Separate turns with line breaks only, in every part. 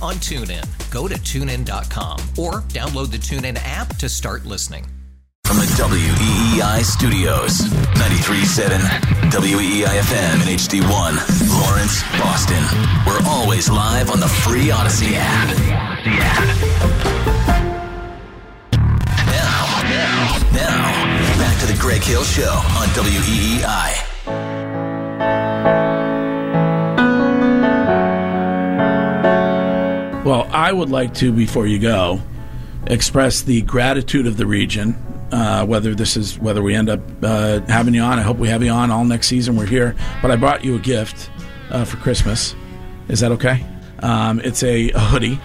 on TuneIn. Go to tunein.com or download the TuneIn app to start listening.
From the WEEI studios, 93.7 WEEI FM and HD1, Lawrence, Boston. We're always live on the free Odyssey app. Now, now, now, back to the Greg Hill Show on WEEI.
I would like to, before you go, express the gratitude of the region. Uh, whether this is whether we end up uh, having you on, I hope we have you on all next season. We're here, but I brought you a gift uh, for Christmas. Is that okay? Um, it's a, a hoodie.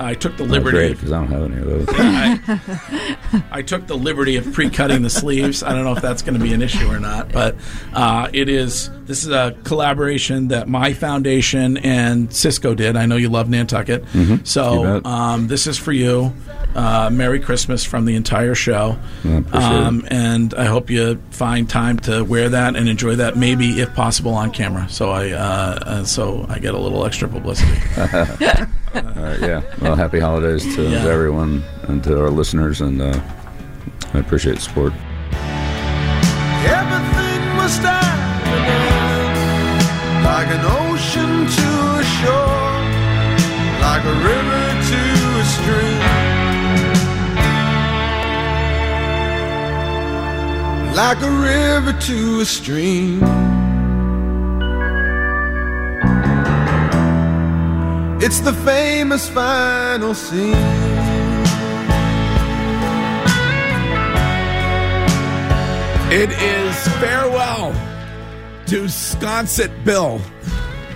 I took the liberty.
Because I don't have any of those.
I, I took the liberty of pre-cutting the sleeves. I don't know if that's going to be an issue or not, but uh, it is. This is a collaboration that my foundation and Cisco did. I know you love Nantucket,
Mhm.
So um, this is for you. Uh, Merry Christmas from the entire show,
Yeah, appreciate
um, and I hope you find time to wear that and enjoy that. Maybe, if possible, on camera. So I, uh, uh, so I get a little extra publicity.
All right, yeah. Well, happy holidays to
Yeah.
everyone and to our listeners, and uh, I appreciate the support.
Everything was stand like an ocean to a shore, like a river to a stream, like a river to a stream. It's the famous final scene.
It is farewell to Sconset Bill.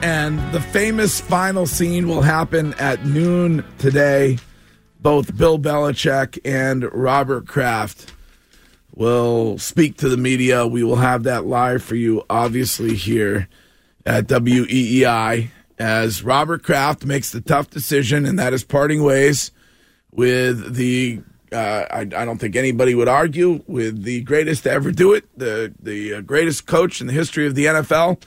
And the famous final scene will happen at noon today. Both Bill Belichick and Robert Kraft will speak to the media. We will have that live for you, obviously, here at WEEI as Robert Kraft makes the tough decision, and that is parting ways with the uh, I, I don't think anybody would argue with the greatest to ever do it, the the uh, greatest coach in the history of the NFL,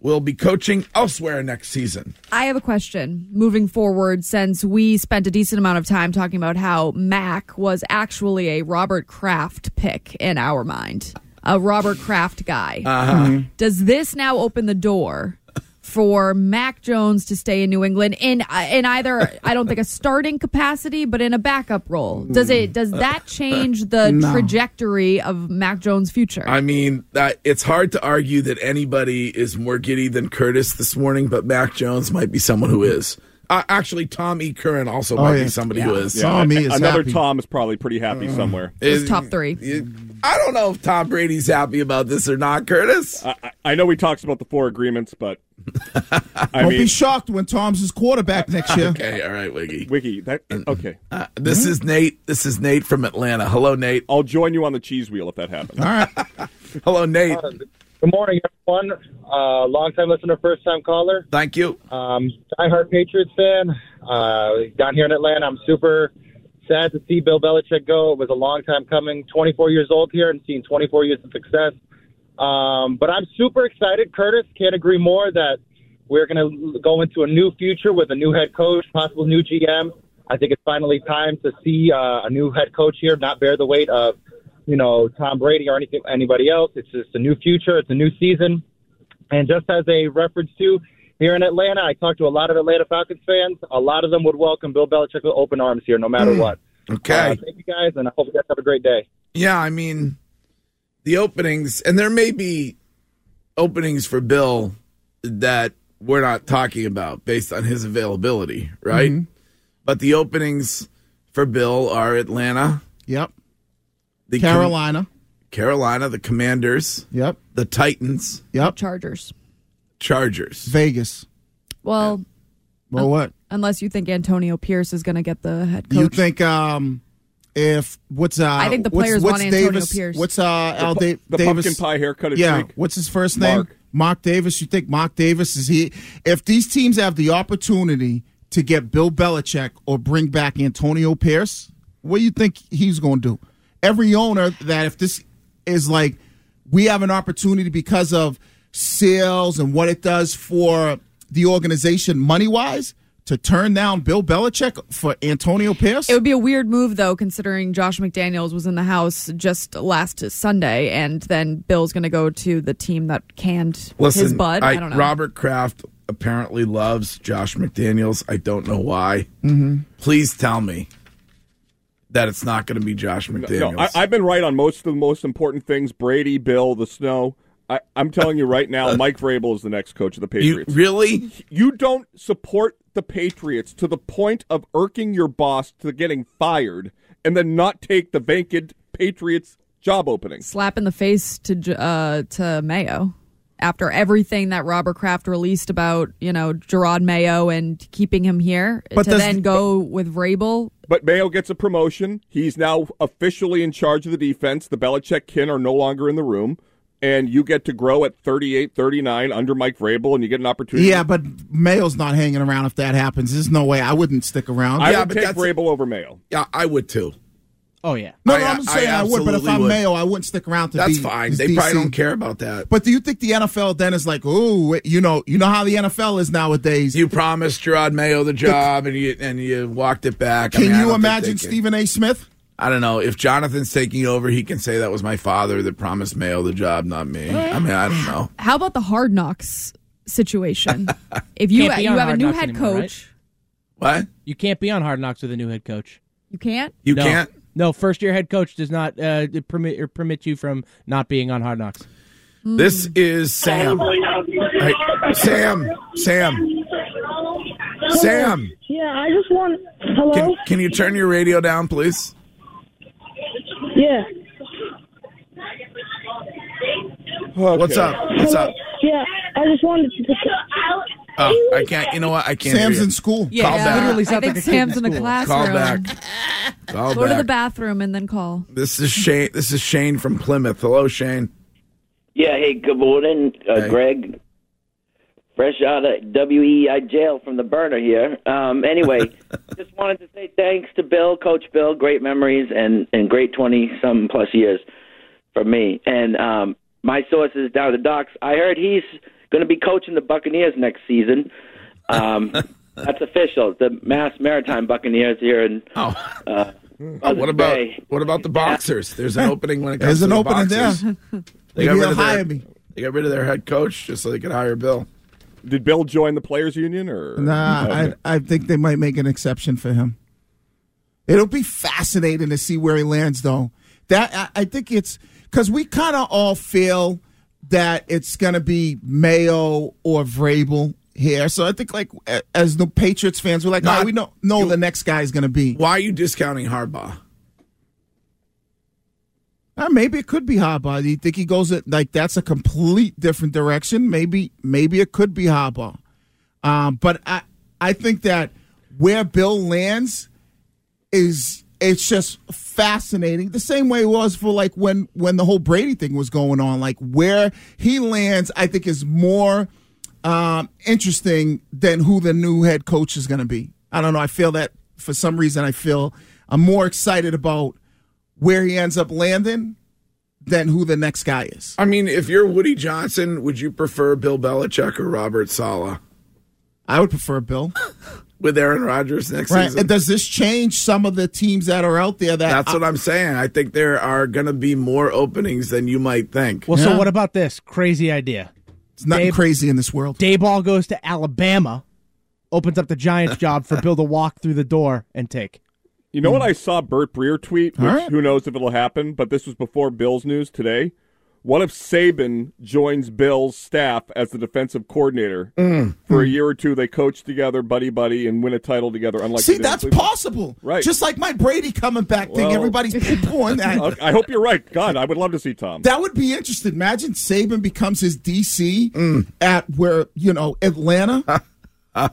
will be coaching elsewhere next season.
I have a question moving forward since we spent a decent amount of time talking about how Mac was actually a Robert Kraft pick in our mind, a Robert Kraft guy.
Uh-huh.
Does this now open the door for Mac Jones to stay in New England in uh, in either I don't think a starting capacity, but in a backup role? Does it does that change the
No.
trajectory of Mac Jones' future?
I mean, that it's hard to argue that anybody is more giddy than Curtis this morning, but Mac Jones might be someone who is. Uh, actually, Tom E. Curran also
Oh,
might
yeah.
be somebody
Yeah.
who is.
Yeah, Tom E. is
Another
happy.
Tom is probably pretty happy somewhere.
Is-
top three.
I don't know if Tom Brady's happy about this or not, Curtis.
I, I- I know we talked about the four agreements, but I
Don't
mean,
be shocked when Tom's his quarterback next year.
okay, all right, Wiggy.
Wiggy, that okay.
Uh, this is Nate. This is Nate from Atlanta. Hello, Nate.
I'll join you on the cheese wheel if that happens.
All right.
Hello, Nate.
Good morning, everyone. Uh, long time listener, first time caller.
Thank you.
Um, diehard Patriots fan. Uh, down here in Atlanta, I'm super sad to see Bill Belichick go. It was a long time coming. 24 years old here and seeing 24 years of success. Um, but I'm super excited, Curtis. Can't agree more that we're going to go into a new future with a new head coach, possible new GM. I think it's finally time to see uh, a new head coach here not bear the weight of, you know, Tom Brady or anything anybody else. It's just a new future. It's a new season. And just as a reference to here in Atlanta, I talked to a lot of Atlanta Falcons fans. A lot of them would welcome Bill Belichick with open arms here, no matter
Mm.
what.
Okay.
Uh, thank you guys, and I hope you guys have a great day.
Yeah, I mean, the openings, and there may be openings for Bill that we're not talking about based on his availability, right?
Mhm.
But the openings for Bill are Atlanta.
Yep.
The
Carolina.
Carolina, the Commanders.
Yep.
The Titans.
Yep.
Chargers.
Chargers.
Vegas.
Well,
Well, what?
unless you think Antonio Pierce is going to get the head coach.
You think um if what's uh
I think the players
what's
want Antonio Pierce.
What's uh Al
pu-
Da-
the
Davis
pumpkin pie haircut
Yeah,
Drake.
what's his first name?
Mark.
Mark Davis. You think Mark Davis is he if these teams have the opportunity to get Bill Belichick or bring back Antonio Pierce, what do you think he's going to do? Every owner that if this is like we have an opportunity because of sales and what it does for the organization money wise to turn down Bill Belichick for Antonio Pierce.
It would be a weird move, though, considering Josh McDaniels was in the house just last Sunday, and then Bill's going to go to the team that canned
Listen,
his bud. I, don't know.
Robert Kraft apparently loves Josh McDaniels. I don't know why.
Mhm.
Please tell me that it's not going to be Josh McDaniels.
No, I, I've been right on most of the most important things. Brady, Bill, the snow. I, I'm telling you right now, Mike Vrabel is the next coach of the Patriots.
really?
You don't support the Patriots to the point of irking your boss to getting fired, and then not take the vacant Patriots job opening.
Slap in the face to uh, to Mayo after everything that Robert Kraft released about you know Jerod Mayo and keeping him here
But
to
does-
then go with Vrabel.
But Mayo gets a promotion. He's now officially in charge of the defense. The Belichick kin are no longer in the room. And you get to grow at 38, 39 under Mike Vrabel, and you get an opportunity.
Yeah, but Mayo's not hanging around if that happens. There's no way I wouldn't stick around.
I would take Vrabel over Mayo.
Yeah, I would too.
Oh yeah.
No,
I-
no, I'm just saying
I
I, would, but if I'm
would.
Mayo, I wouldn't stick around to that.
That's
be.
fine.
as
They probably don't care about that.
But do you think the NFL then is like, oh, you know, you know how the NFL is nowadays?
You promised Jerod Mayo the job, and you and you walked it back. I
Can
mean,
you
don't
imagine. Stephen A. Smith?
I don't know if Jonathan's taking over. He can say that was my father that promised Mayo the job, not me. I mean, I don't know.
How about the Hard Knocks situation? if you you have a new head
anymore, right?
coach,
What?
You can't be on Hard Knocks with a new head coach.
you can't.
You
No.
can't.
No, first year head coach does not uh, permit or permit you from not being on Hard Knocks.
This is Sam. Hey, Sam. Sam. Sam.
Yeah, I just want. Hello.
Can, can you turn your radio down, please?
yeah.
What's up? What's up?
Yeah, I just wanted to.
Oh, I can't. You know what? I can't.
Sam's
hear you.
in school.
Yeah,
Call back.
I think Sam's in a classroom.
Call back. Call
Go to the
back.
bathroom and then call.
This is Shane. This is Shane from Plymouth. Hello, Shane.
Yeah, hey, good morning, uh,
Hey.
Greg. Fresh out of WEEI jail from the burner here. Um, anyway, just wanted to say thanks to Bill, Coach Bill. Great memories and, and great 20 some plus years for me. And um, my sources down the docks, I heard he's going to be coaching the Buccaneers next season. Um, that's official. The Mass Maritime Buccaneers here in.
Oh.
Uh,
Oh, what about
Bay.
what about the boxers? There's an opening when it comes
There's
to
an
the
opening there.
They got rid of their,
hire me.
They got rid of their head coach just so they could hire Bill.
Did Bill join the players' union or?
Nah,
Okay.
I I think they might make an exception for him. It'll be fascinating to see where he lands, though. That I, I think it's because we kind of all feel that it's going to be Mayo or Vrabel here. So I think, like as the Patriots fans, we're like,
Not-
oh, we don't know the next guy is going to be.
Why are you discounting Harbaugh?
Uh, maybe it could be Harbaugh. Do you think he goes at, like that's a complete different direction? Maybe maybe it could be Harbaugh. Um, but I I think that where Bill lands is it's just fascinating. The same way it was for like when when the whole Brady thing was going on. Like where he lands, I think is more um, interesting than who the new head coach is going to be. I don't know. I feel that for some reason I feel I'm more excited about where he ends up landing than who the next guy is.
I mean, if you're Woody Johnson, would you prefer Bill Belichick or Robert Saleh?
I would prefer Bill.
With Aaron Rodgers next
Right.
season?
And does this change some of the teams that are out there that
That's what I'm saying. I think there are going to be more openings than you might think.
Well, so what about this crazy idea?
It's nothing crazy in this world.
Daboll goes to Alabama, opens up the Giants job for Bill to walk through the door and take.
You know what hmm. I saw Bert Breer tweet, which
All right.
who knows if it'll happen, but this was before Bill's news today. What if Saban joins Bill's staff as the defensive coordinator
Mm.
for a year or two? They coach together, buddy buddy, and win a title together. Unlike
See,
they did in
that's
Cleveland.
possible.
Right.
Just like my Brady coming back thing. Everybody's poo-pooing that.
I hope you're right. God, I would love to see Tom.
That would be interesting. Imagine Saban becomes his DC
Mm.
at where, you know, Atlanta.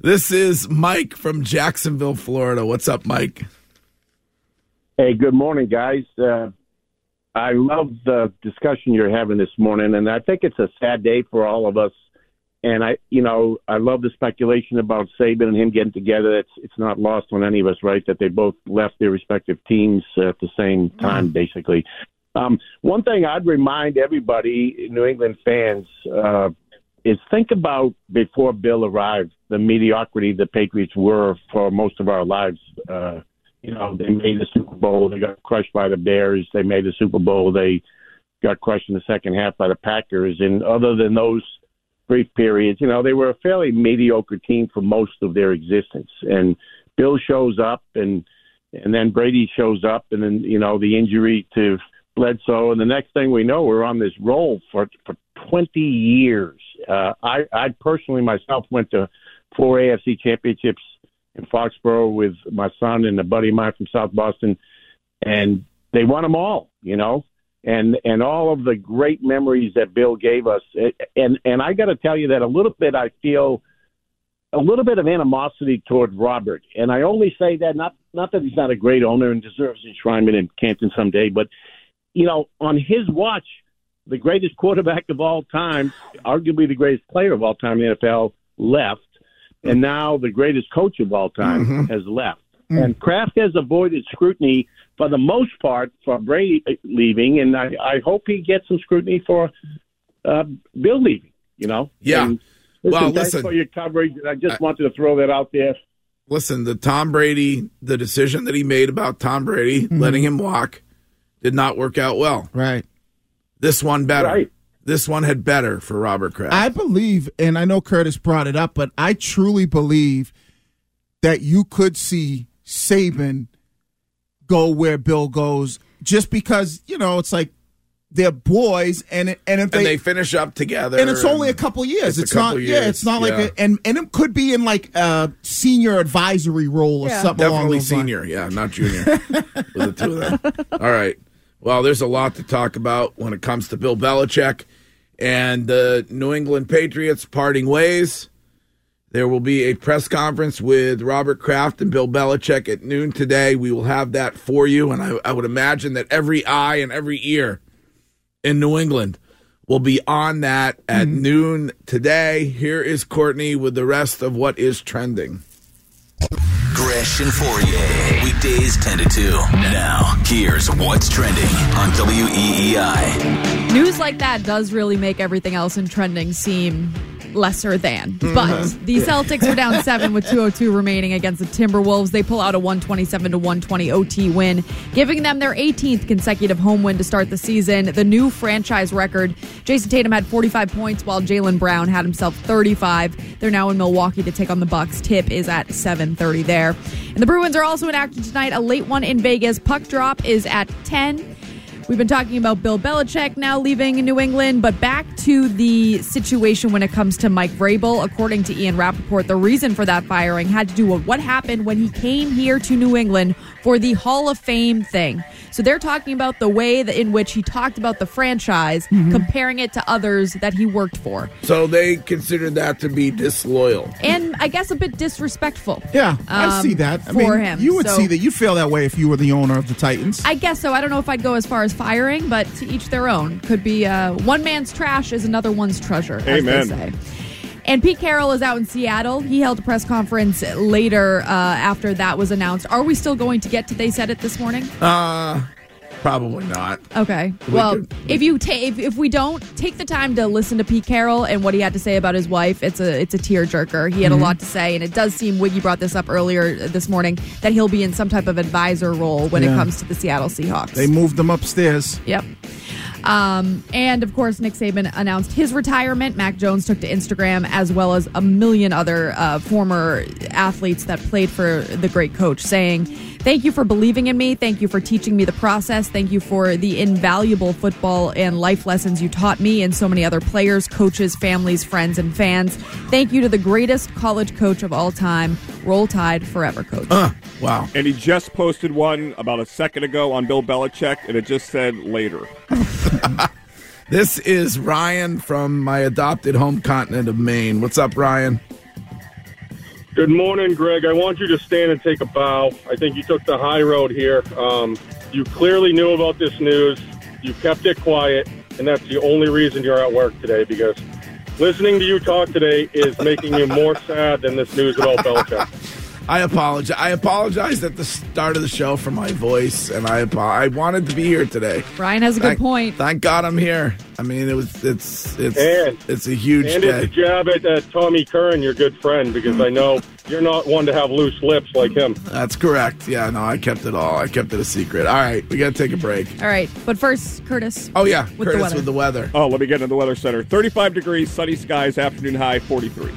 This is Mike from Jacksonville, Florida. What's up, Mike?
Hey, good morning, guys. Uh, I love the discussion you're having this morning, and I think it's a sad day for all of us. And I, you know, I love the speculation about Saban and him getting together. It's it's not lost on any of us, right? That they both left their respective teams at the same time, basically. Um, one thing I'd remind everybody, New England fans, uh, is think about before Bill arrived, the mediocrity the Patriots were for most of our lives. Uh, you know, they made the Super Bowl, they got crushed by the Bears. They made the Super Bowl, they got crushed in the second half by the Packers. And other than those brief periods, you know, they were a fairly mediocre team for most of their existence. And Bill shows up, and and then Brady shows up, and then you know the injury to Bledsoe, and the next thing we know, we're on this roll for for 20 years. Uh, I I personally myself went to four AFC championships in Foxborough with my son and a buddy of mine from South Boston, and they won them all. You know, and and all of the great memories that Bill gave us. Eh, and and I got to tell you that a little bit I feel a little bit of animosity toward Robert, and I only say that not not that he's not a great owner and deserves enshrinement in Canton someday, but you know, on his watch, the greatest quarterback of all time, arguably the greatest player of all time in the NFL, left, and now the greatest coach of all time mm-hmm. has left. Mm. And Kraft has avoided scrutiny for the most part for Brady leaving, and I, I hope he gets some scrutiny for uh, Bill leaving. You know,
Yeah.
And
Well,
thanks
listen,
for your coverage. I just wanted to throw that out there.
Listen, the Tom Brady, the decision that he made about Tom Brady letting mm-hmm. him walk did not work out well.
Right.
This one better.
Right.
This one had better for Robert Kraft.
I believe, and I know Curtis brought it up, but I truly believe that you could see Saban go where Bill goes just because, you know, it's like they're boys and it, and if
and
they,
they finish up together.
and it's only a couple years.
It's
It's,
a couple
not
years,
yeah, it's not like
yeah.
a, and and it could be in like a senior advisory role or something along
Definitely
those lines.
senior, yeah, not junior. with the two of them. All right. Well, there's a lot to talk about when it comes to Bill Belichick and the New England Patriots parting ways. There will be a press conference with Robert Kraft and Bill Belichick at noon today. We will have that for you, and I, I would imagine that every eye and every ear in New England will be on that at mm-hmm. noon today. Here is Courtney with the rest of what is trending.
Gresh and Fauria. Weekdays 10 to 2. Now, here's what's trending on WEEI.
News like that does really make everything else in trending seem lesser than. Mm-hmm. But the Celtics are down seven with 202 remaining against the Timberwolves. They pull out a 127 to 120 OT win, giving them their 18th consecutive home win to start the season. The new franchise record. Jayson Tatum had 45 points while Jaylen Brown had himself 35. They're now in Milwaukee to take on the Bucks. Tip is at 7:30 there. And the Bruins are also in action tonight. A late one in Vegas. Puck drop is at 10. We've been talking about Bill Belichick now leaving New England, but back to the situation when it comes to Mike Vrabel. According to Ian Rapoport, the reason for that firing had to do with what happened when he came here to New England for the Hall of Fame thing. So they're talking about the way that in which he talked about the franchise, comparing it to others that he worked for.
So they considered that to be disloyal.
And I guess a bit disrespectful.
Yeah, I
um,
see that. I
for
mean,
him.
you would
So-
see that. You'd feel that way if you were the owner of the Titans.
I guess so. I don't know if I'd go as far as firing, but to each their own. Could be uh, one man's trash is another one's treasure, as
Amen.
they say. And Pete Carroll is out in Seattle. He held a press conference later uh, after that was announced. Are we still going to get to they said it this morning?
Uh, probably not.
Okay.
We
well,
could-
if you ta- if, if we don't take the time to listen to Pete Carroll and what he had to say about his wife, it's a it's a tearjerker. He had
Mhm.
a lot to say, and it does seem Wiggy brought this up earlier this morning that he'll be in some type of advisor role when it comes to the Seattle Seahawks.
They moved him upstairs.
Yep. Um, and of course, Nick Saban announced his retirement. Mac Jones took to Instagram, as well as a million other uh, former athletes that played for the great coach, saying, Thank you for believing in me. Thank you for teaching me the process. Thank you for the invaluable football and life lessons you taught me and so many other players, coaches, families, friends, and fans. Thank you to the greatest college coach of all time. Roll Tide forever, coach.
wow.
And he just posted one about a second ago on Bill Belichick, and it just said later.
This is Ryan from my adopted home continent of Maine. What's up, Ryan?
Good morning, Greg. I want you to stand and take a bow. I think you took the high road here. Um, you clearly knew about this news. You kept it quiet, and that's the only reason you're at work today because listening to you talk today is making you more sad than this news about Belichick.
I apologize. I apologized at the start of the show for my voice, and I I wanted to be here today.
Brian has a good
Thank-
point.
Thank God I'm here. I mean, it was it's it's
And-
it's a huge
and
day.
it's a jab at uh, Tommy Curran, your good friend, because I know you're not one to have loose lips like him.
That's correct. Yeah, no, I kept it all. I kept it a secret. All right, we got to take a break.
All right. But first, Curtis.
Oh yeah,
With
Curtis
weather.
with the weather.
Oh, let me get into the weather center. 35 degrees, sunny skies, afternoon high 43.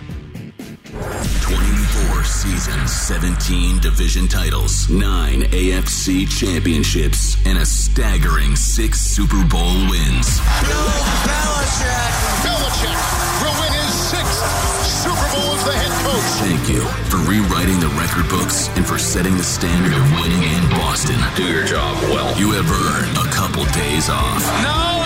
24 seasons, 17 division titles, 9 AFC championships, and a staggering 6 Super Bowl wins.
Bill Belichick. Belichick will win his sixth Super Bowl as the head coach.
Thank you for rewriting the record books and for setting the standard of winning in Boston. Do your job well. You have earned a couple days off.
No days off.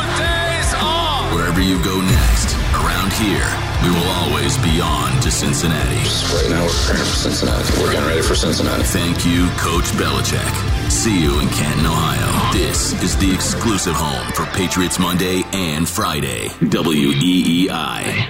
Wherever you go next, around here, we will always be on to Cincinnati. Right now, we're preparing for Cincinnati. We're getting ready for Cincinnati. Thank you, Coach Belichick. See you in Canton, Ohio. This is the exclusive home for Patriots Monday and Friday. E WEEI.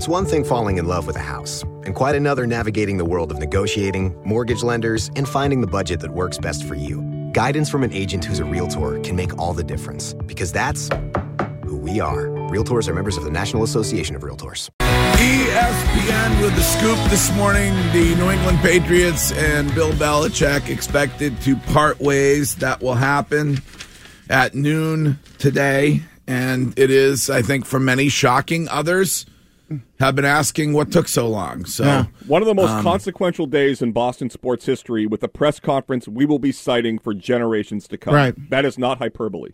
It's one thing falling in love with a house, and quite another navigating the world of negotiating, mortgage lenders, and finding the budget that works best for you. Guidance from an agent who's a realtor can make all the difference, because that's who we are. Realtors are members of the National Association of Realtors.
ESPN with the scoop this morning. The New England Patriots and Bill Belichick expected to part ways. That will happen at noon today. And it is, I think, for many shocking. Others have been asking what took so long. So,
One of the most
um,
consequential days in Boston sports history with a press conference we will be citing for generations to come.
Right.
That is not hyperbole.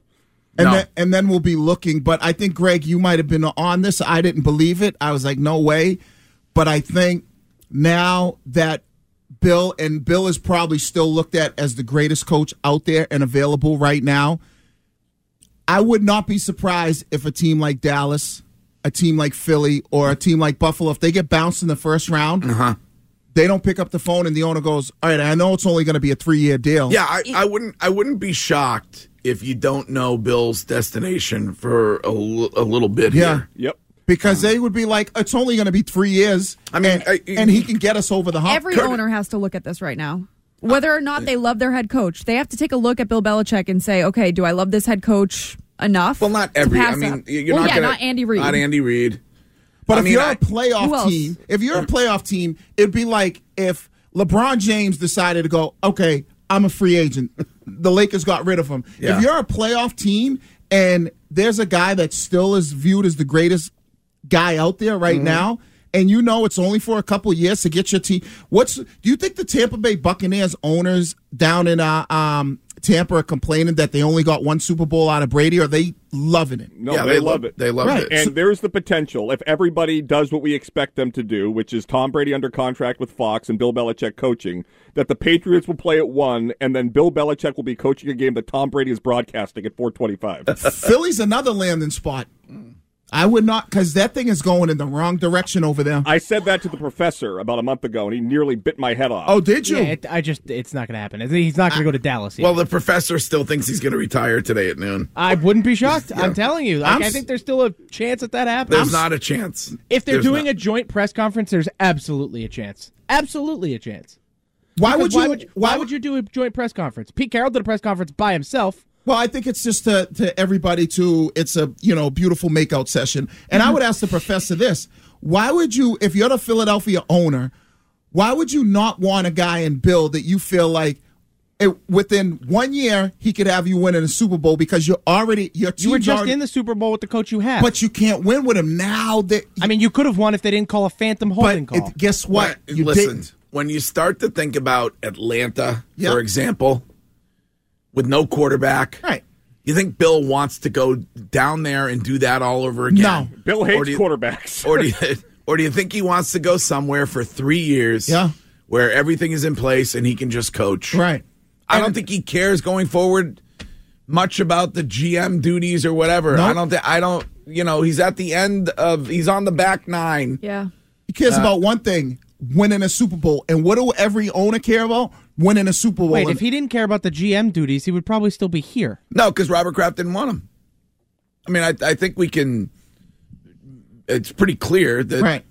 And then and then we'll be looking. But I think Greg, you might have been on this. I didn't believe it. I was like, no way. But I think now that Bill and Bill is probably still looked at as the greatest coach out there and available right now. I would not be surprised if a team like Dallas, a team like Philly, or a team like Buffalo, if they get bounced in the first round,
Uh-huh.
they don't pick up the phone and the owner goes, "All right, I know it's only going to be a three year deal."
Yeah, I, I wouldn't. I wouldn't be shocked if you don't know Bill's destination for a, l- a little bit
Yeah.
here.
Yep.
because they would be like, it's only going to be three years. I mean, and, and he can get us over the hump.
Every owner has to look at this right now. Whether or not they love their head coach, they have to take a look at Bill Belichick and say, okay, do I love this head coach enough? Well,
not every- I mean, you're
well,
not
yeah,
gonna-
not Andy Reid.
Not Andy Reid.
But
I
if
mean,
you're
I-
a playoff team, if you're a playoff team, it'd be like if LeBron James decided to go, okay, I'm a free agent. the Lakers got rid of him.
Yeah.
If you're a playoff team and there's a guy that still is viewed as the greatest guy out there
Mm-hmm.
right now, and you know it's only for a couple years to get your team. What's do you think the Tampa Bay Buccaneers owners down in uh, um, Tampa are complaining that they only got one Super Bowl out of Brady? Are they loving it?
No,
Yeah,
they,
they
love
love-
it.
they love
Right.
it.
And there's the potential if everybody does what we expect them to do, which is Tom Brady under contract with Fox and Bill Belichick coaching, that the Patriots will play at one, and then Bill Belichick will be coaching a game that Tom Brady is broadcasting at 425.
Philly's another landing spot. Mm. I would not because that thing is going in the wrong direction over there.
I said that to the professor about a month ago, and he nearly bit my head off.
Oh, did you?
Yeah, it, I just it's not going to happen. He's not going to go to Dallas. Yet.
Well, the professor still thinks he's going to retire today at noon.
I wouldn't be shocked. I'm telling you. Like,
I'm
I
s-
think there's still a chance that that happens.
There's not a chance.
if they're
There's
doing
not.
a joint press conference, there's absolutely a chance. Absolutely a chance.
why would you?
Why would, why would you do a joint press conference? Pete Carroll did a press conference by himself.
Well, I think it's just to, to everybody to it's a you know beautiful makeout session. And I mm-hmm. would ask the professor this: Why would you, if you're the Philadelphia owner, why would you not want a guy in Bill that you feel like it, within one year he could have you winning a Super Bowl because you're already your team's
You were just
already,
in the Super Bowl with the coach you had.
but you can't win with him now. That
I mean, you could have won if they didn't call a phantom holding
but
call.
it, guess what?
Right,
You
Listen,
didn't.
when you start to think about Atlanta,
Yeah.
for example, with no quarterback,
Right.
you think Bill wants to go down there and do that all over again?
No.
Bill
Or
hates
do you-
quarterbacks.
or do you, or do you think he wants to go somewhere for three years?
Yeah.
where everything is in place and he can just coach.
Right.
I don't think he cares going forward much about the GM duties or whatever. I don't think I don't. You know, he's at the end of. He's on the back nine.
Yeah.
He cares
Uh,
about one thing: winning a Super Bowl. And what do every owner care about? Winning a Super Bowl.
Wait,
And-
if he didn't care about the GM duties, he would probably still be here.
No, because Robert Kraft didn't want him. I mean, I, I think we can. It's pretty clear that
Right.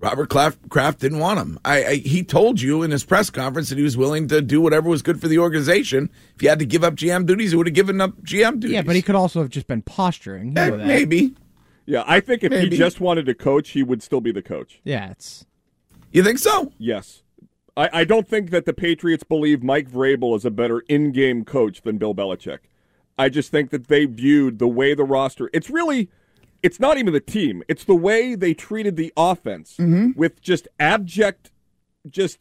Robert Kraft, Kraft didn't want him. I, I he told you in his press conference that he was willing to do whatever was good for the organization. If he had to give up GM duties, he would have given up GM duties.
Yeah, but he could also have just been posturing. You
Eh,
that.
maybe.
Yeah, I think if
Maybe.
he just wanted to coach, he would still be the coach.
Yeah, it's
You think so?
Yes. I, I don't think that the Patriots believe Mike Vrabel is a better in game coach than Bill Belichick. I just think that they viewed the way the roster it's really it's not even the team. It's the way they treated the offense mm-hmm. with just abject just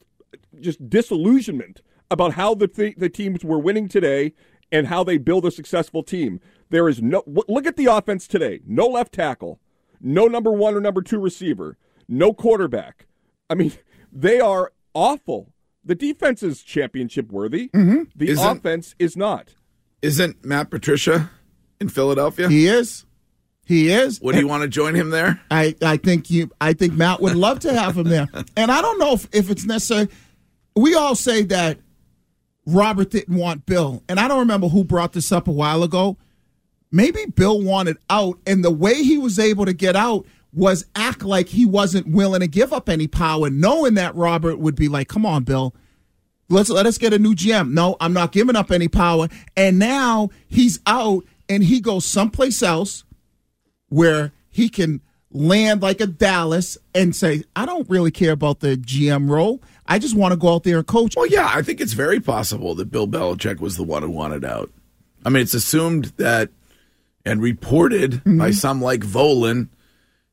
just disillusionment about how the th- the teams were winning today and how they build a successful team. There is no w- look at the offense today. No left tackle, no number 1 or number 2 receiver, no quarterback. I mean, they are awful. The defense is championship worthy. Mm-hmm. The
Isn't-
offense is not.
Isn't Matt Patricia in Philadelphia?
he is, he is.
Would you want to join him there?
I, I think you I think Matt would love to have him there. And I don't know if, if it's necessary. We all say that Robert didn't want Bill. And I don't remember who brought this up a while ago. Maybe Bill wanted out, and the way he was able to get out was act like he wasn't willing to give up any power, knowing that Robert would be like, Come on, Bill. Let's let us get a new GM. No, I'm not giving up any power. And now he's out and he goes someplace else where he can land like a Dallas and say, I don't really care about the GM role. I just want to go out there and coach.
Well, yeah, I think it's very possible that Bill Belichick was the one who wanted out. I mean, it's assumed that and reported by mm-hmm. some like Volin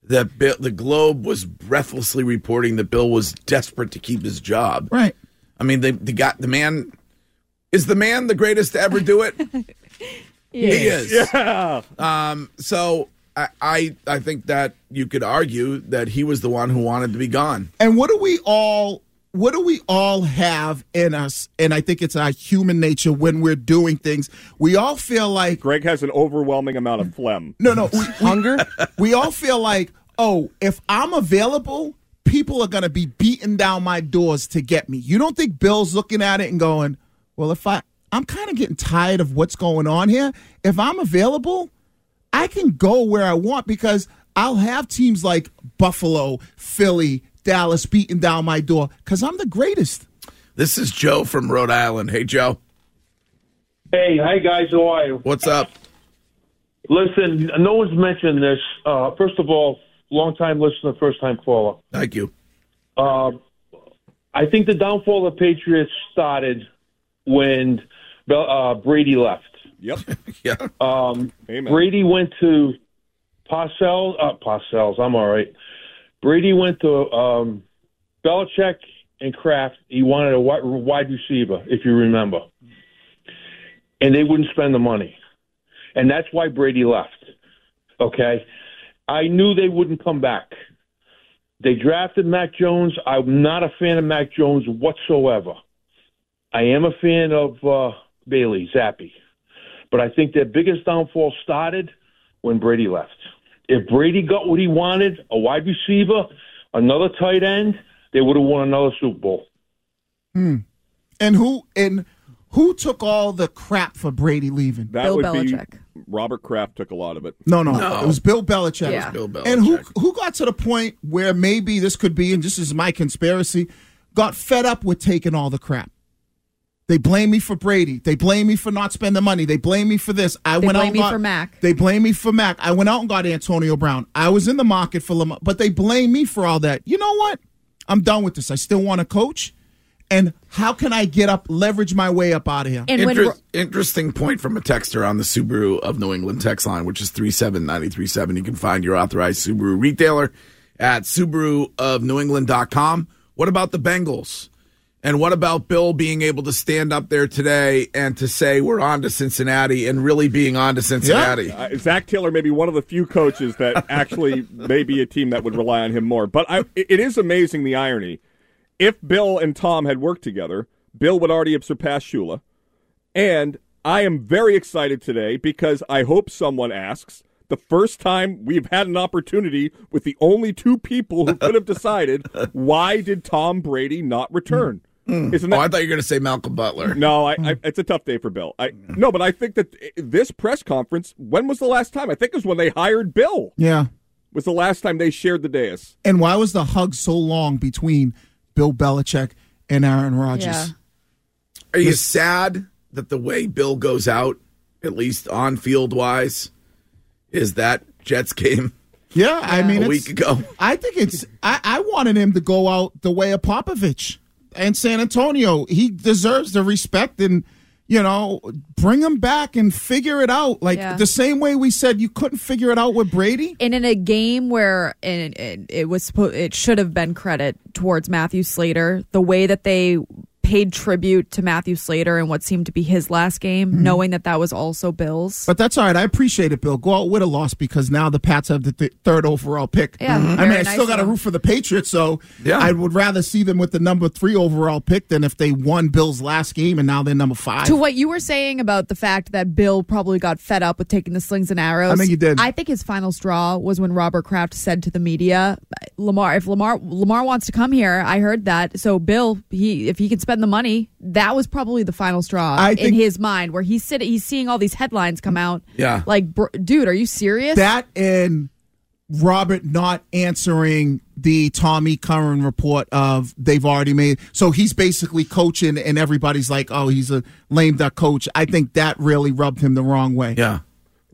that Bill, the Globe was breathlessly reporting that Bill was desperate to keep his job.
Right.
I mean, they, they got the man. Is the man the greatest to ever do it? he is.
Yeah.
Um, so I, I I think that you could argue that he was the one who wanted to be gone.
And what do we all what do we all have in us? And I think it's our human nature when we're doing things. We all feel like
Greg has an overwhelming amount of phlegm.
no, no, we, hunger. We all feel like, oh, if I'm available, people are going to be beating down my doors to get me. You don't think Bill's looking at it and going, well, if I, I'm kind of getting tired of what's going on here. If I'm available, I can go where I want because I'll have teams like Buffalo, Philly, Dallas beating down my door because I'm the greatest.
This is Joe from Rhode Island. Hey, Joe.
Hey, hi guys, how are you?
What's up?
Listen, no one's mentioned this. Uh, first of all, long time listener, first time caller.
Thank you.
Um, I think the downfall of Patriots started when uh, Brady left.
Yep.
yeah.
Um,
Amen.
Brady went to Parcells. Uh, Parcells. I'm all right. Brady went to um, Belichick and Kraft. He wanted a wi- wide receiver, if you remember, and they wouldn't spend the money, and that's why Brady left. Okay, I knew they wouldn't come back. They drafted Mac Jones. I'm not a fan of Mac Jones whatsoever. I am a fan of uh, Bailey Zappe, but I think their biggest downfall started when Brady left. If Brady got what he wanted, a wide receiver, another tight end, they would have won another Super Bowl.
Hmm. And who and who took all the crap for Brady leaving?
That would be Robert Kraft took a lot of it.
No, no, it was Bill Belichick.
Yeah. Bill Belichick.
And who who got to the point where maybe this could be, and this is my conspiracy, got fed up with taking all the crap. They blame me for Brady. They blame me for not spending the money. They blame me for this. I
They
went out
blame me
got,
for Mac.
They blame me for Mac. I went out and got Antonio Brown. I was in the market for Lamar, but they blame me for all that. You know what? I'm done with this. I still want to coach. And how can I get up, leverage my way up out of here?
Inter- interesting point from a texter on the Subaru of New England text line, which is 37937. You can find your authorized Subaru retailer at Subaru of SubaruofNewEngland.com. What about the Bengals? And what about Bill being able to stand up there today and to say we're on to Cincinnati and really being on to Cincinnati?
Uh, Zac Taylor may be one of the few coaches that actually may be a team that would rely on him more. But I, it is amazing the irony. If Bill and Tom had worked together, Bill would already have surpassed Shula. And I am very excited today because I hope someone asks the first time we've had an opportunity with the only two people who could have decided why did Tom Brady not return? Mm. Isn't
oh, I thought you were going to say Malcolm Butler.
No, I, I, mm. it's a tough day for Bill. I no, but I think that eh, this press conference. When was the last time? I think it was when they hired Bill.
Yeah.
Was the last time they shared the dais?
And why was the hug so long between Bill Belichick and Aaron Rodgers?
Yeah.
Are you sad that the way Bill goes out, at least on field wise, is that Jets game?
Yeah, I mean,
a
it's-
week ago.
I think it's. I, I wanted him to go out the way of Popovich and San Antonio. He deserves the respect and you know bring him back and figure it out. Like
Yeah.
the same way we said you couldn't figure it out with Brady.
And in a game where and it, it was supposed, it should have been credit towards Matthew Slater, the way that they paid tribute to Matthew Slater in what seemed to be his last game,
Mhm.
knowing that that was also Bill's.
But that's all right. I appreciate it, Bill. Go out with a loss because now the Pats have the th- third overall pick.
Yeah,
I mean, I
nice
still got to
them.
root for the Patriots, so
Yeah.
I would rather see them with the number three overall pick than if they won Bill's last game and now they're number five.
To what you were saying about the fact that Bill probably got fed up with taking the slings and arrows.
I think he did.
I think his final straw was when Robert Kraft said to the media, "Lamar, if Lamar Lamar wants to come here, I heard that. So Bill, he if he can spend the money, that was probably the final straw
I
in
think-
his mind, where he's sitting, he's seeing all these headlines come out.
Yeah.
like, br- dude, are you serious?
That and Robert not answering the Tommy Curran report of they've already made. So he's basically coaching, and everybody's like, "Oh, he's a lame duck coach." I think that really rubbed him the wrong way.
Yeah,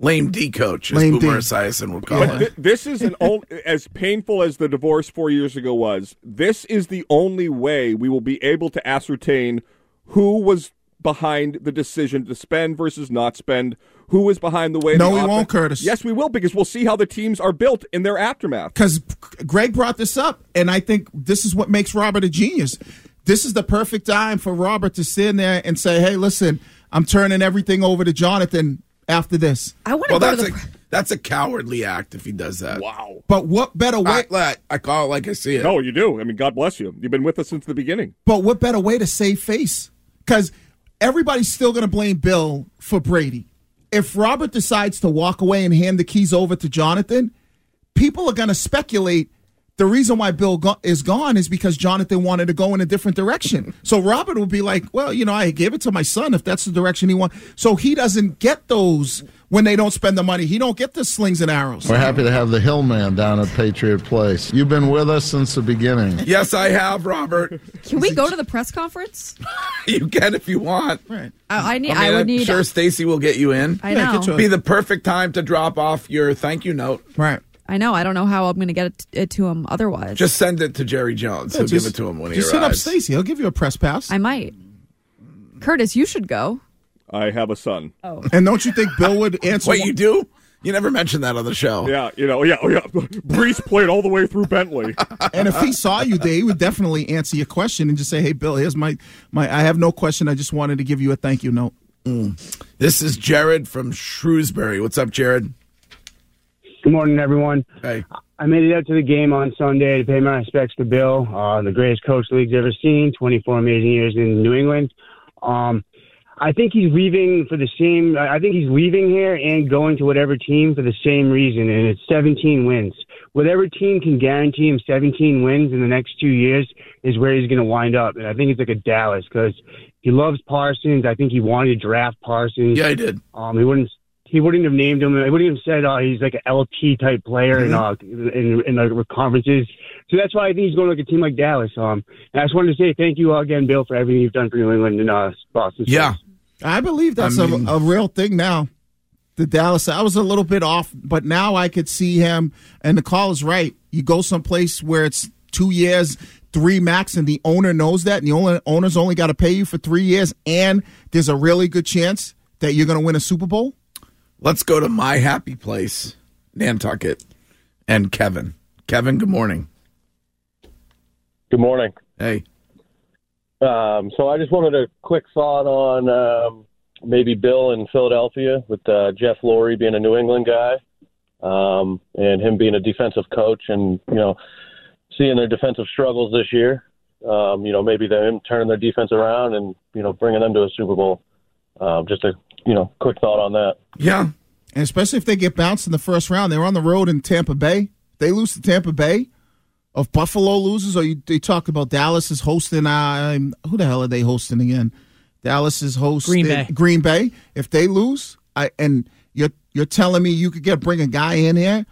lame D coach, as
Lame D.
Boomer Esiason would call
But
it.
thi- this is an old, as painful as the divorce four years ago was. This is the only way we will be able to ascertain who was behind the decision to spend versus not spend. Who was behind the way?
No,
the
we
offen-
won't, Curtis.
Yes, we will because we'll see how the teams are built in their aftermath.
because Greg brought this up, and I think this is what makes Robert a genius. This is the perfect time for Robert to sit in there and say, "Hey, listen, I'm turning everything over to Jonathan after this."
I want
well, that's a that's a cowardly act if he does that.
Wow.
But what better way?
I, I call it like I see it.
No, you do. I mean, God bless you. You've been with us since the beginning.
But what better way to save face? Because everybody's still going to blame Bill for Brady. If Robert decides to walk away and hand the keys over to Jonathan, people are going to speculate. The reason why Bill go- is gone is because Jonathan wanted to go in a different direction. So Robert will be like, "Well, you know, I gave it to my son if that's the direction he wants." So he doesn't get those when they don't spend the money. He don't get the slings and arrows.
We're happy to have the Hillman down at Patriot Place. You've been with us since the beginning.
Yes, I have, Robert.
Can we go to the press conference?
you can if you want.
Right.
I, I need.
I,
I, would
I'm
need.
sure Stacy will get you in.
I Yeah, know. get you in.
Be the perfect time to drop off your thank you note.
Right.
I know. I don't know how I'm going to get it, it to him otherwise.
Just send it to Jerry Jones. He'll
just-
give it to him when he arrives.
Just hit up. Stacy. He'll give you a press pass.
I might. Curtis, you should go.
I have a son.
Oh.
And don't you think Bill would answer?
Wait, you do? You never mentioned that on the show.
Yeah, you know, yeah, oh yeah. Brees played all the way through Bentley.
and if he saw you there, he would definitely answer your question and just say, "Hey, Bill, here's my my. I have no question. I just wanted to give you a thank you note." Mm.
This is Jared from Shrewsbury. What's up, Jared?
Good morning, everyone.
Hey.
I made it out to the game on Sunday to pay my respects to Bill, uh, the greatest coach the league's ever seen, 24 amazing years in New England. Um, I think he's leaving for the same. I think he's leaving here and going to whatever team for the same reason, and it's 17 wins. Whatever team can guarantee him 17 wins in the next two years is where he's going to wind up. And I think it's like a Dallas because he loves Parsons. I think he wanted to draft Parsons.
Yeah, he did.
Um, he wouldn't. He wouldn't have named him. He wouldn't have said uh, he's like an LT type player in, uh, in in the conferences. So that's why I think he's going to like a team like Dallas. Um, and I just wanted to say thank you again, Bill, for everything you've done for New England and uh, Boston.
Yeah, I believe that's
I mean-
a, a real thing now. The Dallas, I was a little bit off, but now I could see him. And the call is right. You go someplace where it's two years, three max, and the owner knows that, and the owner, owner's only got to pay you for three years, and there's a really good chance that you're going to win a Super Bowl.
Let's go to my happy place, Nantucket, and Kevin. Kevin, good morning.
Good morning.
Hey.
Um, so I just wanted a quick thought on um, maybe Bill in Philadelphia with uh, Jeff Lurie being a New England guy um, and him being a defensive coach and, you know, seeing their defensive struggles this year. Um, you know, maybe them turning their defense around and, you know, bringing them to a Super Bowl. Um, just a, you know, quick thought on that.
Yeah. And especially if they get bounced in the first round. They're on the road in Tampa Bay. They lose to Tampa Bay. If Buffalo loses, or you, they talk about Dallas is hosting, uh, who the hell are they hosting again? Dallas is hosting
Green Bay.
Green Bay. If they lose, I and you're you're telling me you could get bring a guy in here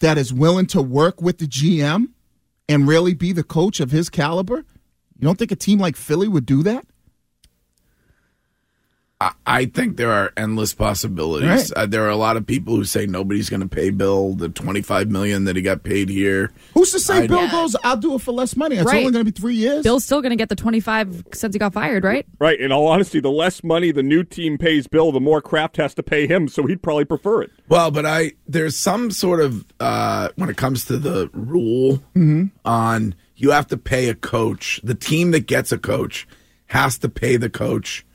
that is willing to work with the GM and really be the coach of his caliber. You don't think a team like Philly would do that?
I, I think there are endless possibilities.
Right.
Uh, there are a lot of people who say nobody's going to pay Bill the twenty-five million that he got paid here.
Who's to say
I-
Bill goes? I'll do it for less money. It's
Right.
only going to be three years.
Bill's still going to get the 25 since he got fired, right?
Right. In all honesty, the less money the new team pays Bill, the more Kraft has to pay him. So he'd probably prefer it.
Well, but I there's some sort of uh, when it comes to the rule
Mhm.
on you have to pay a coach. The team that gets a coach has to pay the coach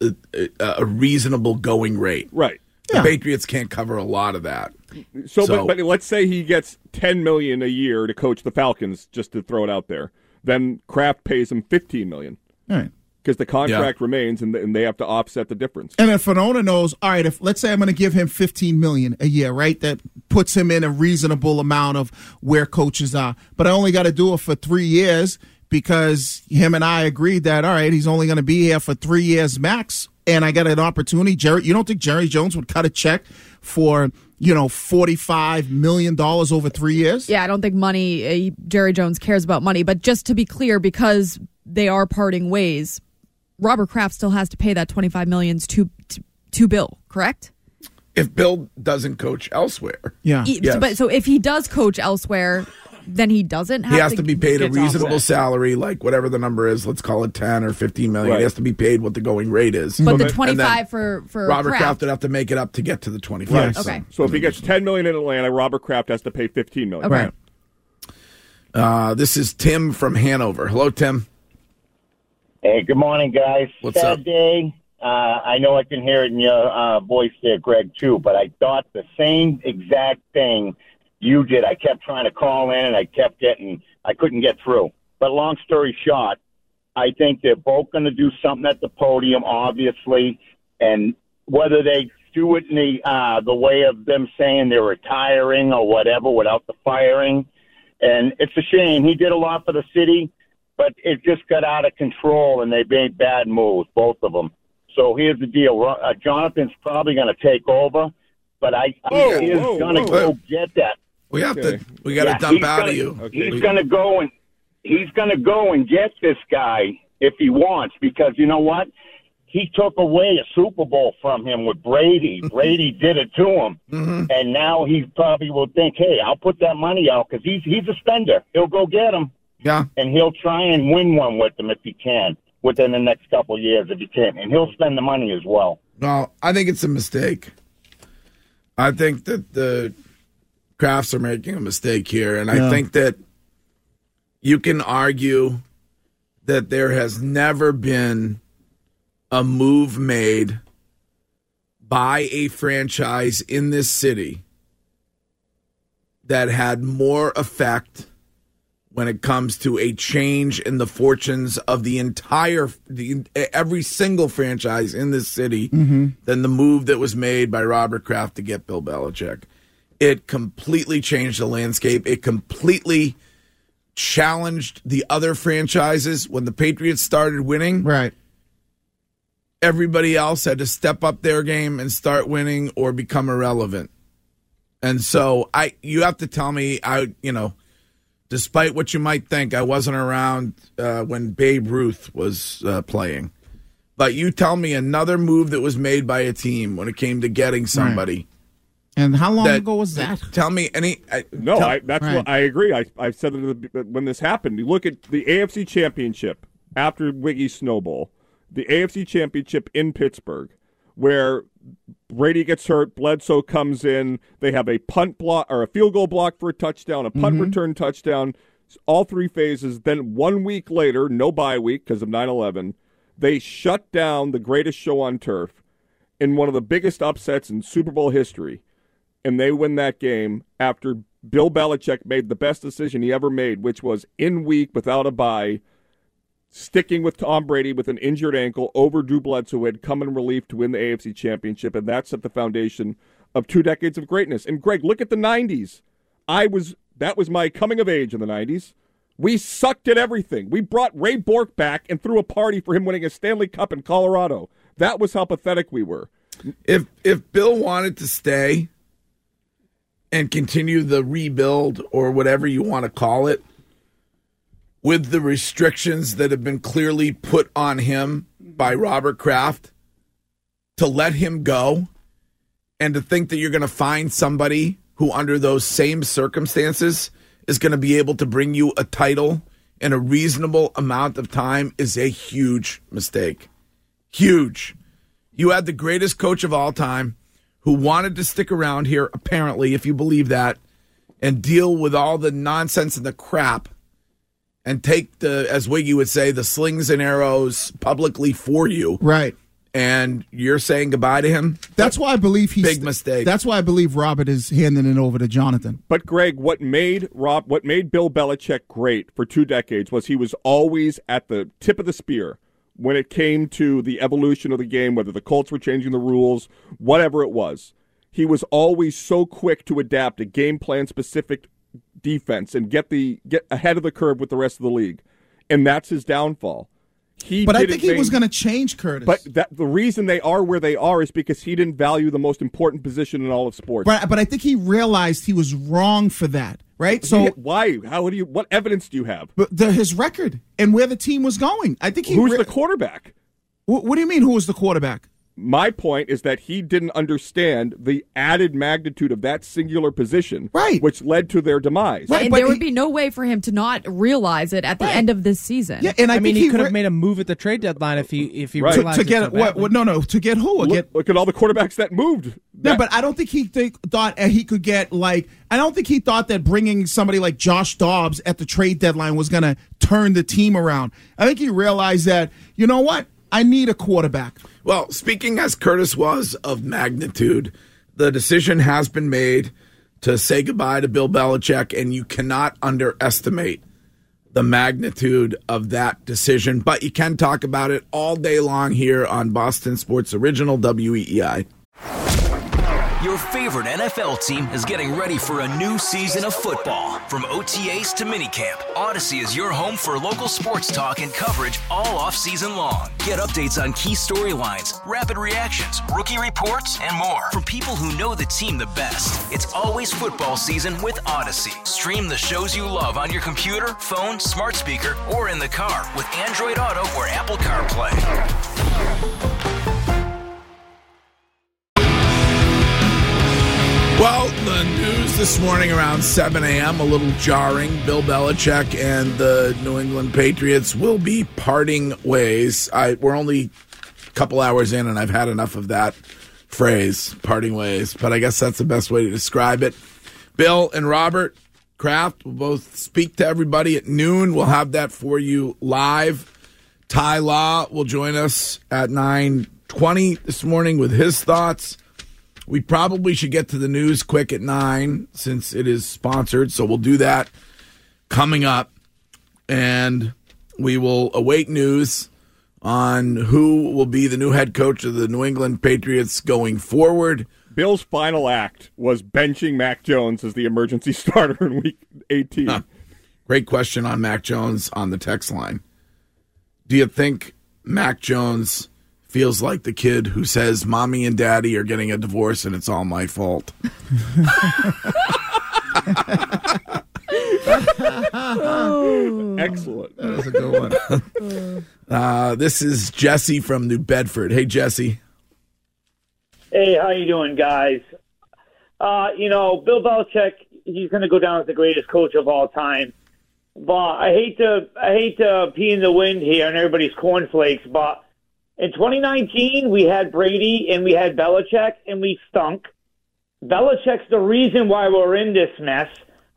a, a, a reasonable going rate.
Right.
The Patriots can't cover a lot of that.
So,
So-
But, but let's say he gets ten million a year to coach the Falcons, just to throw it out there. Then Kraft pays him fifteen million
All right.
because the contract remains, and, and they have to offset the difference.
And if an owner knows, all right, if let's say I'm going to give him 15 million a year, right? That puts him in a reasonable amount of where coaches are. But I only got to do it for three years because him and I agreed that all right, he's only going to be here for three years max. And I got an opportunity. Jerry, you don't think Jerry Jones would cut a check for you know 45 million dollars over three years?
Yeah, I don't think money, uh, Jerry Jones cares about money. But just to be clear, because they are parting ways, Robert Kraft still has to pay that 25 millions to, to, to Bill, correct?
If Bill doesn't coach elsewhere,
yeah,
so- But so if he does coach elsewhere, then he doesn't have
he has to be paid a reasonable salary, like whatever the number is. Let's call it ten or fifteen million.
Right.
He has to be paid what the going rate is.
But the 25 for, for
Robert
Kraft.
Kraft would have to make it up to get to the twenty-five.
Okay.
So if he gets ten million in Atlanta, Robert Kraft has to pay fifteen million.
Okay.
Uh, this is Tim from Hanover. Hello, Tim.
Hey, good morning, guys.
What's
Sad
up?
day. Uh, I know I can hear it in your uh, voice there, Greg, too, but I thought the same exact thing you did. I kept trying to call in, and I kept getting, I couldn't get through. But long story short, I think they're both going to do something at the podium, obviously, and whether they do it in the uh, the way of them saying they're retiring or whatever without the firing, and it's a shame. He did a lot for the city, but it just got out of control, and they made bad moves, both of them. So here's the deal: uh, Jonathan's probably going to take over, but I, I
Whoa,
is going to go get that.
We have to. We got to
Yeah,
dump
he's
out
gonna-
of you.
He's going to go and he's going to go and get this guy if he wants, because you know what? he took away a Super Bowl from him with Brady. Brady did it to him, mm-hmm. and now he probably will think, "Hey, I'll put that money out because he's he's a spender. He'll go get him,
Yeah.
and he'll try and win one with them if he can within the next couple of years if he can, and he'll spend the money as well."
No, I think it's a mistake. I think that the Krafts are making a mistake here, and I
Yeah.
think that you can argue that there has never been a move made by a franchise in this city that had more effect when it comes to a change in the fortunes of the entire the every single franchise in this city
Mhm.
than the move that was made by Robert Kraft to get Bill Belichick. It completely changed the landscape. It completely challenged the other franchises when the Patriots started winning.
Right.
Everybody else had to step up their game and start winning or become irrelevant. And so I you have to tell me I you know despite what you might think I wasn't around uh, when Babe Ruth was uh, playing. But you tell me another move that was made by a team when it came to getting somebody.
And how long
that-
ago was that?
Tell me any. I,
No,
tell-
I, that's what I agree. I, I said it at the- when this happened. You look at the AFC Championship after Wiggy Snowball, the AFC Championship in Pittsburgh, where Brady gets hurt, Bledsoe comes in. They have a punt block or a field goal block for a touchdown, a punt
Mm-hmm.
Mhm.
return touchdown, all three phases. Then one week later, no bye week because of 9 11, they shut down the greatest show on turf in one of the biggest upsets in Super Bowl history and they win that game after Bill Belichick made the best decision he ever made, which was in week without a bye, sticking with Tom Brady with an injured ankle over Drew Bledsoe, who had come in relief to win the AFC Championship, and that set the foundation of two decades of greatness. And Greg, look at the '90s. I was that was my coming of age in the '90s. We sucked at everything. We brought Ray Bourque back and threw a party for him winning a Stanley Cup in Colorado. That was how pathetic we were.
If if Bill wanted to stay and continue the rebuild or whatever you want to call it, with the restrictions that have been clearly put on him by Robert Kraft, to let him go and to think that you're going to find somebody who, under those same circumstances, is going to be able to bring you a title in a reasonable amount of time is a huge mistake. Huge. You had the greatest coach of all time who wanted to stick around here, apparently, if you believe that, and deal with all the nonsense and the crap and take the, as Wiggy would say, the slings and arrows publicly for you.
Right.
And you're saying goodbye to him?
That's why I believe he's
Big mistake.
That's why I believe Robert is handing it over to Jonathan.
But Greg, what made Rob, what made Bill Belichick great for two decades was he was always at the tip of the spear when it came to the evolution of the game, whether the Colts were changing the rules, whatever it was. He was always so quick to adapt a game plan specific defense and get the get ahead of the curve with the rest of the league, and that's his downfall. He
But I think he
make-
was going to change Curtis.
But that the reason they are where they are is because he didn't value the most important position in all of sports.
But but I think he realized he was wrong for that. Right. So
why? How do you? What evidence do you have?
but the, his record and where the team was going. I think he.
Who's
re-
the quarterback?
What do you mean? Who was the quarterback?
My point is that he didn't understand the added magnitude of that singular position,
right?
Which led to their demise.
and there would be no way for him to not realize it at the end of this season.
Yeah, and I,
mean, he,
he
could
re-
have made a move at the trade deadline if he if he
Right.
to,
realized
to get
it so
what,
badly.
what? No, no. To get who?
Look,
get
look at all the quarterbacks that moved.
No, but I don't think he think, thought he could get like. I don't think he thought that bringing somebody like Josh Dobbs at the trade deadline was going to turn the team around. I think he realized that you know what, I need a quarterback.
Well, speaking as Curtis was of magnitude, the decision has been made to say goodbye to Bill Belichick, and you cannot underestimate the magnitude of that decision. But you can talk about it all day long here on Boston Sports Original WEEI.
Your favorite NFL team is getting ready for a new season of football. From OTAs to minicamp, Odyssey is your home for local sports talk and coverage all off season long. Get updates on key storylines, rapid reactions, rookie reports, and more from people who know the team the best. It's always football season with Odyssey. Stream the shows you love on your computer, phone, smart speaker, or in the car with Android Auto or Apple CarPlay.
Well, the news this morning around 7 a.m., a little jarring. Bill Belichick and the New England Patriots will be parting ways. I, we're only a couple hours in, and I've had enough of that phrase, parting ways, but I guess that's the best way to describe it. Bill and Robert Kraft will both speak to everybody at noon. We'll have that for you live. Ty Law will join us at 9.20 this morning with his thoughts. We probably should get to the news quick at nine since it is sponsored. So we'll do that coming up. And we will await news on who will be the new head coach of the New England Patriots going forward.
Bill's final act was benching Mac Jones as the emergency starter in week 18.
Huh. Great question on Mac Jones on the text line. Do you think Mac Jones feels like the kid who says mommy and daddy are getting a divorce and it's all my fault.
Excellent.
That was a good one. Uh, this is Jesse from New Bedford. Hey, Jesse.
Hey, how you doing, guys? Uh, you know, Bill Belichick, he's going to go down as the greatest coach of all time. But I hate to, I hate to pee in the wind here and everybody's cornflakes, but in 2019, we had Brady and we had Belichick, and we stunk. Belichick's the reason why we're in this mess.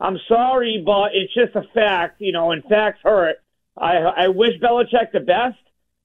I'm sorry, but it's just a fact, you know, and facts hurt. I I wish Belichick the best,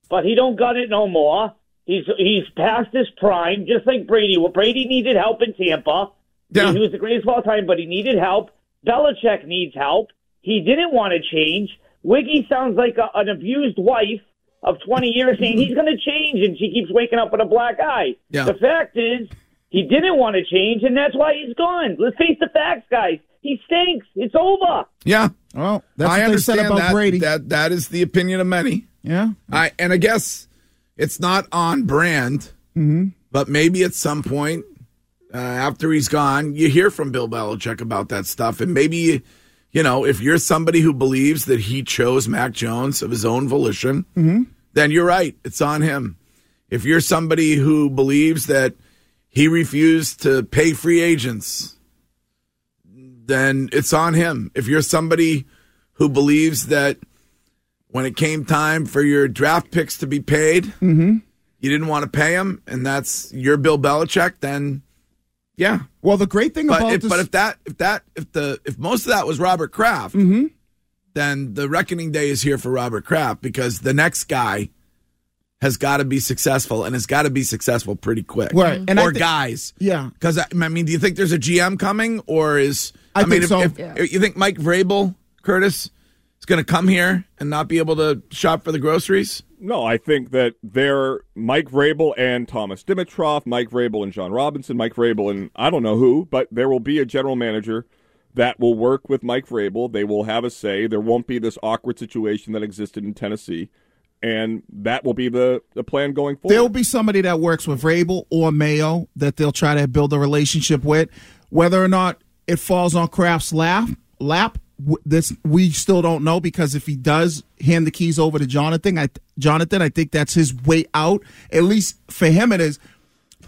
but he don't got it no more. He's he's past his prime, just like Brady. Well, Brady needed help in Tampa.
Yeah.
He was the greatest of all time, but he needed help. Belichick needs help. He didn't want to change. Wiggy sounds like a, an abused wife of 20 years saying he's going to change, and she keeps waking up with a black eye.
Yeah.
The fact is, he didn't want to change, and that's why he's gone. Let's face the facts, guys. He stinks. It's over.
Yeah.
Well, that's
I
what they said
understand
about
that,
Brady.
That that is the opinion of many.
Yeah.
I and I guess it's not on brand,
Mm-hmm.
but maybe at some point uh, after he's gone, you hear from Bill Belichick about that stuff, and maybe you know if you're somebody who believes that he chose Mac Jones of his own volition,
Mm-hmm.
then you're right. It's on him. If you're somebody who believes that he refused to pay free agents, then it's on him. If you're somebody who believes that when it came time for your draft picks to be paid,
Mm-hmm.
you didn't want to pay them, and that's your Bill Belichick, then yeah.
Well, the great thing
But
about
if,
this,
but if that if that if the if most of that was Robert Kraft,
Mm-hmm.
then the reckoning day is here for Robert Kraft because the next guy has got to be successful and has got to be successful pretty quick.
Right. And I
or
thi-
guys.
yeah,
Because I mean, do you think there's a GM coming, or is
I
mean,
think
if,
so.
if-
Yeah.
you think Mike Vrabel, Curtis, is going to come here and not be able to shop for the groceries?
No, I think that they're Mike Vrabel and Thomas Dimitroff, Mike Vrabel and Jon Robinson, Mike Vrabel and I don't know who, but there will be a general manager that will work with Mike Vrabel. They will have a say. There won't be this awkward situation that existed in Tennessee, and that will be the, the plan going forward.
There'll be somebody that works with Vrabel or Mayo that they'll try to build a relationship with. Whether or not it falls on Kraft's lap, lap w- this we still don't know because if he does hand the keys over to Jonathan, I Jonathan, I think that's his way out. At least for him, it is.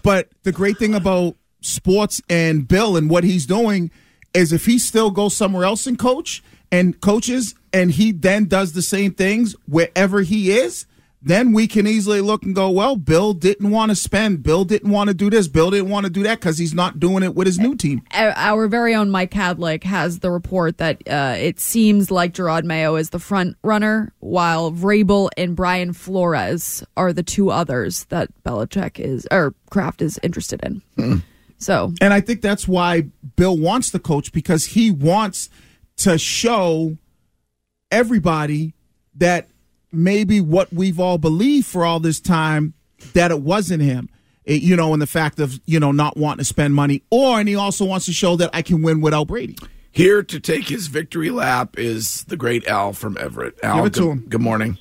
But the great thing about sports and Bill and what he's doing is if he still goes somewhere else and coach and coaches and he then does the same things wherever he is, then we can easily look and go, well, Bill didn't want to spend. Bill didn't want to do this. Bill didn't want to do that because he's not doing it with his new team.
Our- Our very own Mike Hadlick has the report that uh, it seems like Jerod Mayo is the front runner, while Vrabel and Brian Flores are the two others that Belichick is or Kraft is interested in. So
And I think that's why Bill wants the coach because he wants to show everybody that maybe what we've all believed for all this time that it wasn't him. It- you know, and the fact of, you know, not wanting to spend money. Or, and he also wants to show that I can win without Brady.
Here to take his victory lap is the great Al from Everett. Al,
Give it to
good,
him.
good morning.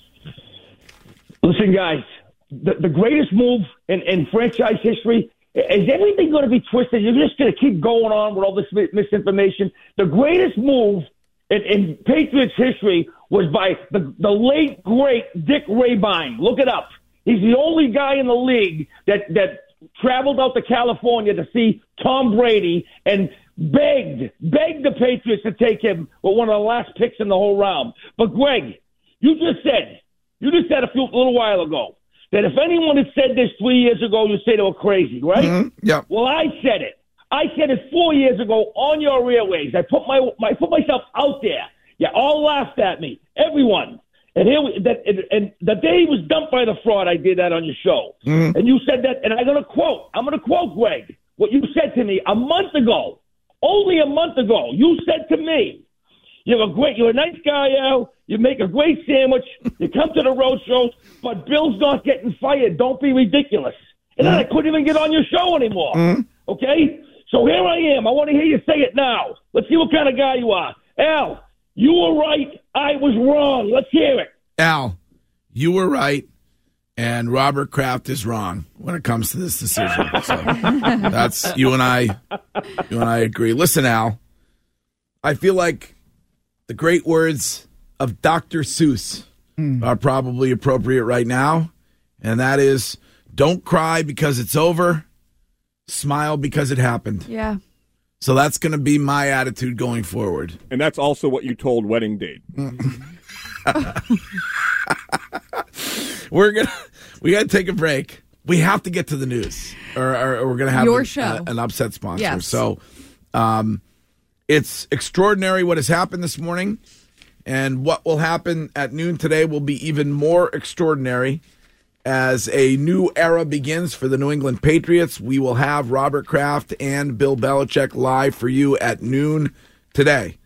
Listen, guys, the, the greatest move in, in franchise history is everything going to be twisted? You're just going to keep going on with all this misinformation. The greatest move in, in Patriots history was by the, the late, great Dick Rehbein. Look it up. He's the only guy in the league that, that traveled out to California to see Tom Brady and begged, begged the Patriots to take him with one of the last picks in the whole round. But Greg, you just said, you just said a few a little while ago that if anyone had said this three years ago, you'd say they were crazy, right?
Mhm. Yeah.
Well, I said it. I said it four years ago on your airways. I put my, my I put myself out there. You all laughed at me, everyone. And here, we, that and, and the day he was dumped by the fraud, I did that on your show.
Mhm.
And you said that, and I'm going to quote. I'm going to quote Greg what you said to me a month ago. Only a month ago, you said to me, "You're a great, you're a nice guy, Al. You make a great sandwich. You come to the road shows, but Bill's not getting fired. Don't be ridiculous." And then I couldn't even get on your show anymore. Okay, so here I am. I want to hear you say it now. Let's see what kind of guy you are, Al. You were right. I was wrong. Let's hear it.
Al, you were right, and Robert Kraft is wrong when it comes to this decision. So that's you and I. You and I agree. Listen, Al, I feel like the great words of Dr. Seuss hmm. are probably appropriate right now, and that is, "Don't cry because it's over. Smile because it happened."
Yeah.
So that's going to be my attitude going forward.
And that's also what you told wedding date.
We're gonna we got to take a break. We have to get to the news, or, or, or we're gonna have
Your
an,
show.
uh, an upset sponsor.
Yes.
So, um, it's extraordinary what has happened this morning, and what will happen at noon today will be even more extraordinary. As a new era begins for the New England Patriots, we will have Robert Kraft and Bill Belichick live for you at noon today.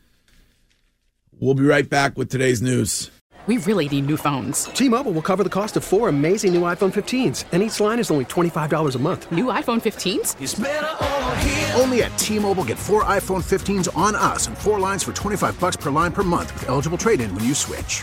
We'll be right back with today's news.
We really need new phones.
T-Mobile will cover the cost of four amazing new iPhone 15s, and each line is only $25 a month.
New iPhone 15s?
Only at T-Mobile get four iPhone 15s on us and four lines for 25 bucks per line per month with eligible trade-in when you switch.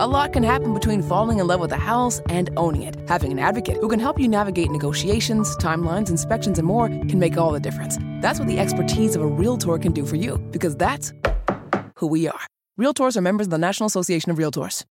A lot can happen between falling in love with a house and owning it. Having an advocate who can help you navigate negotiations, timelines, inspections, and more can make all the difference. That's what the expertise of a Realtor can do for you, because that's who we are. Realtors are members of the National Association of Realtors.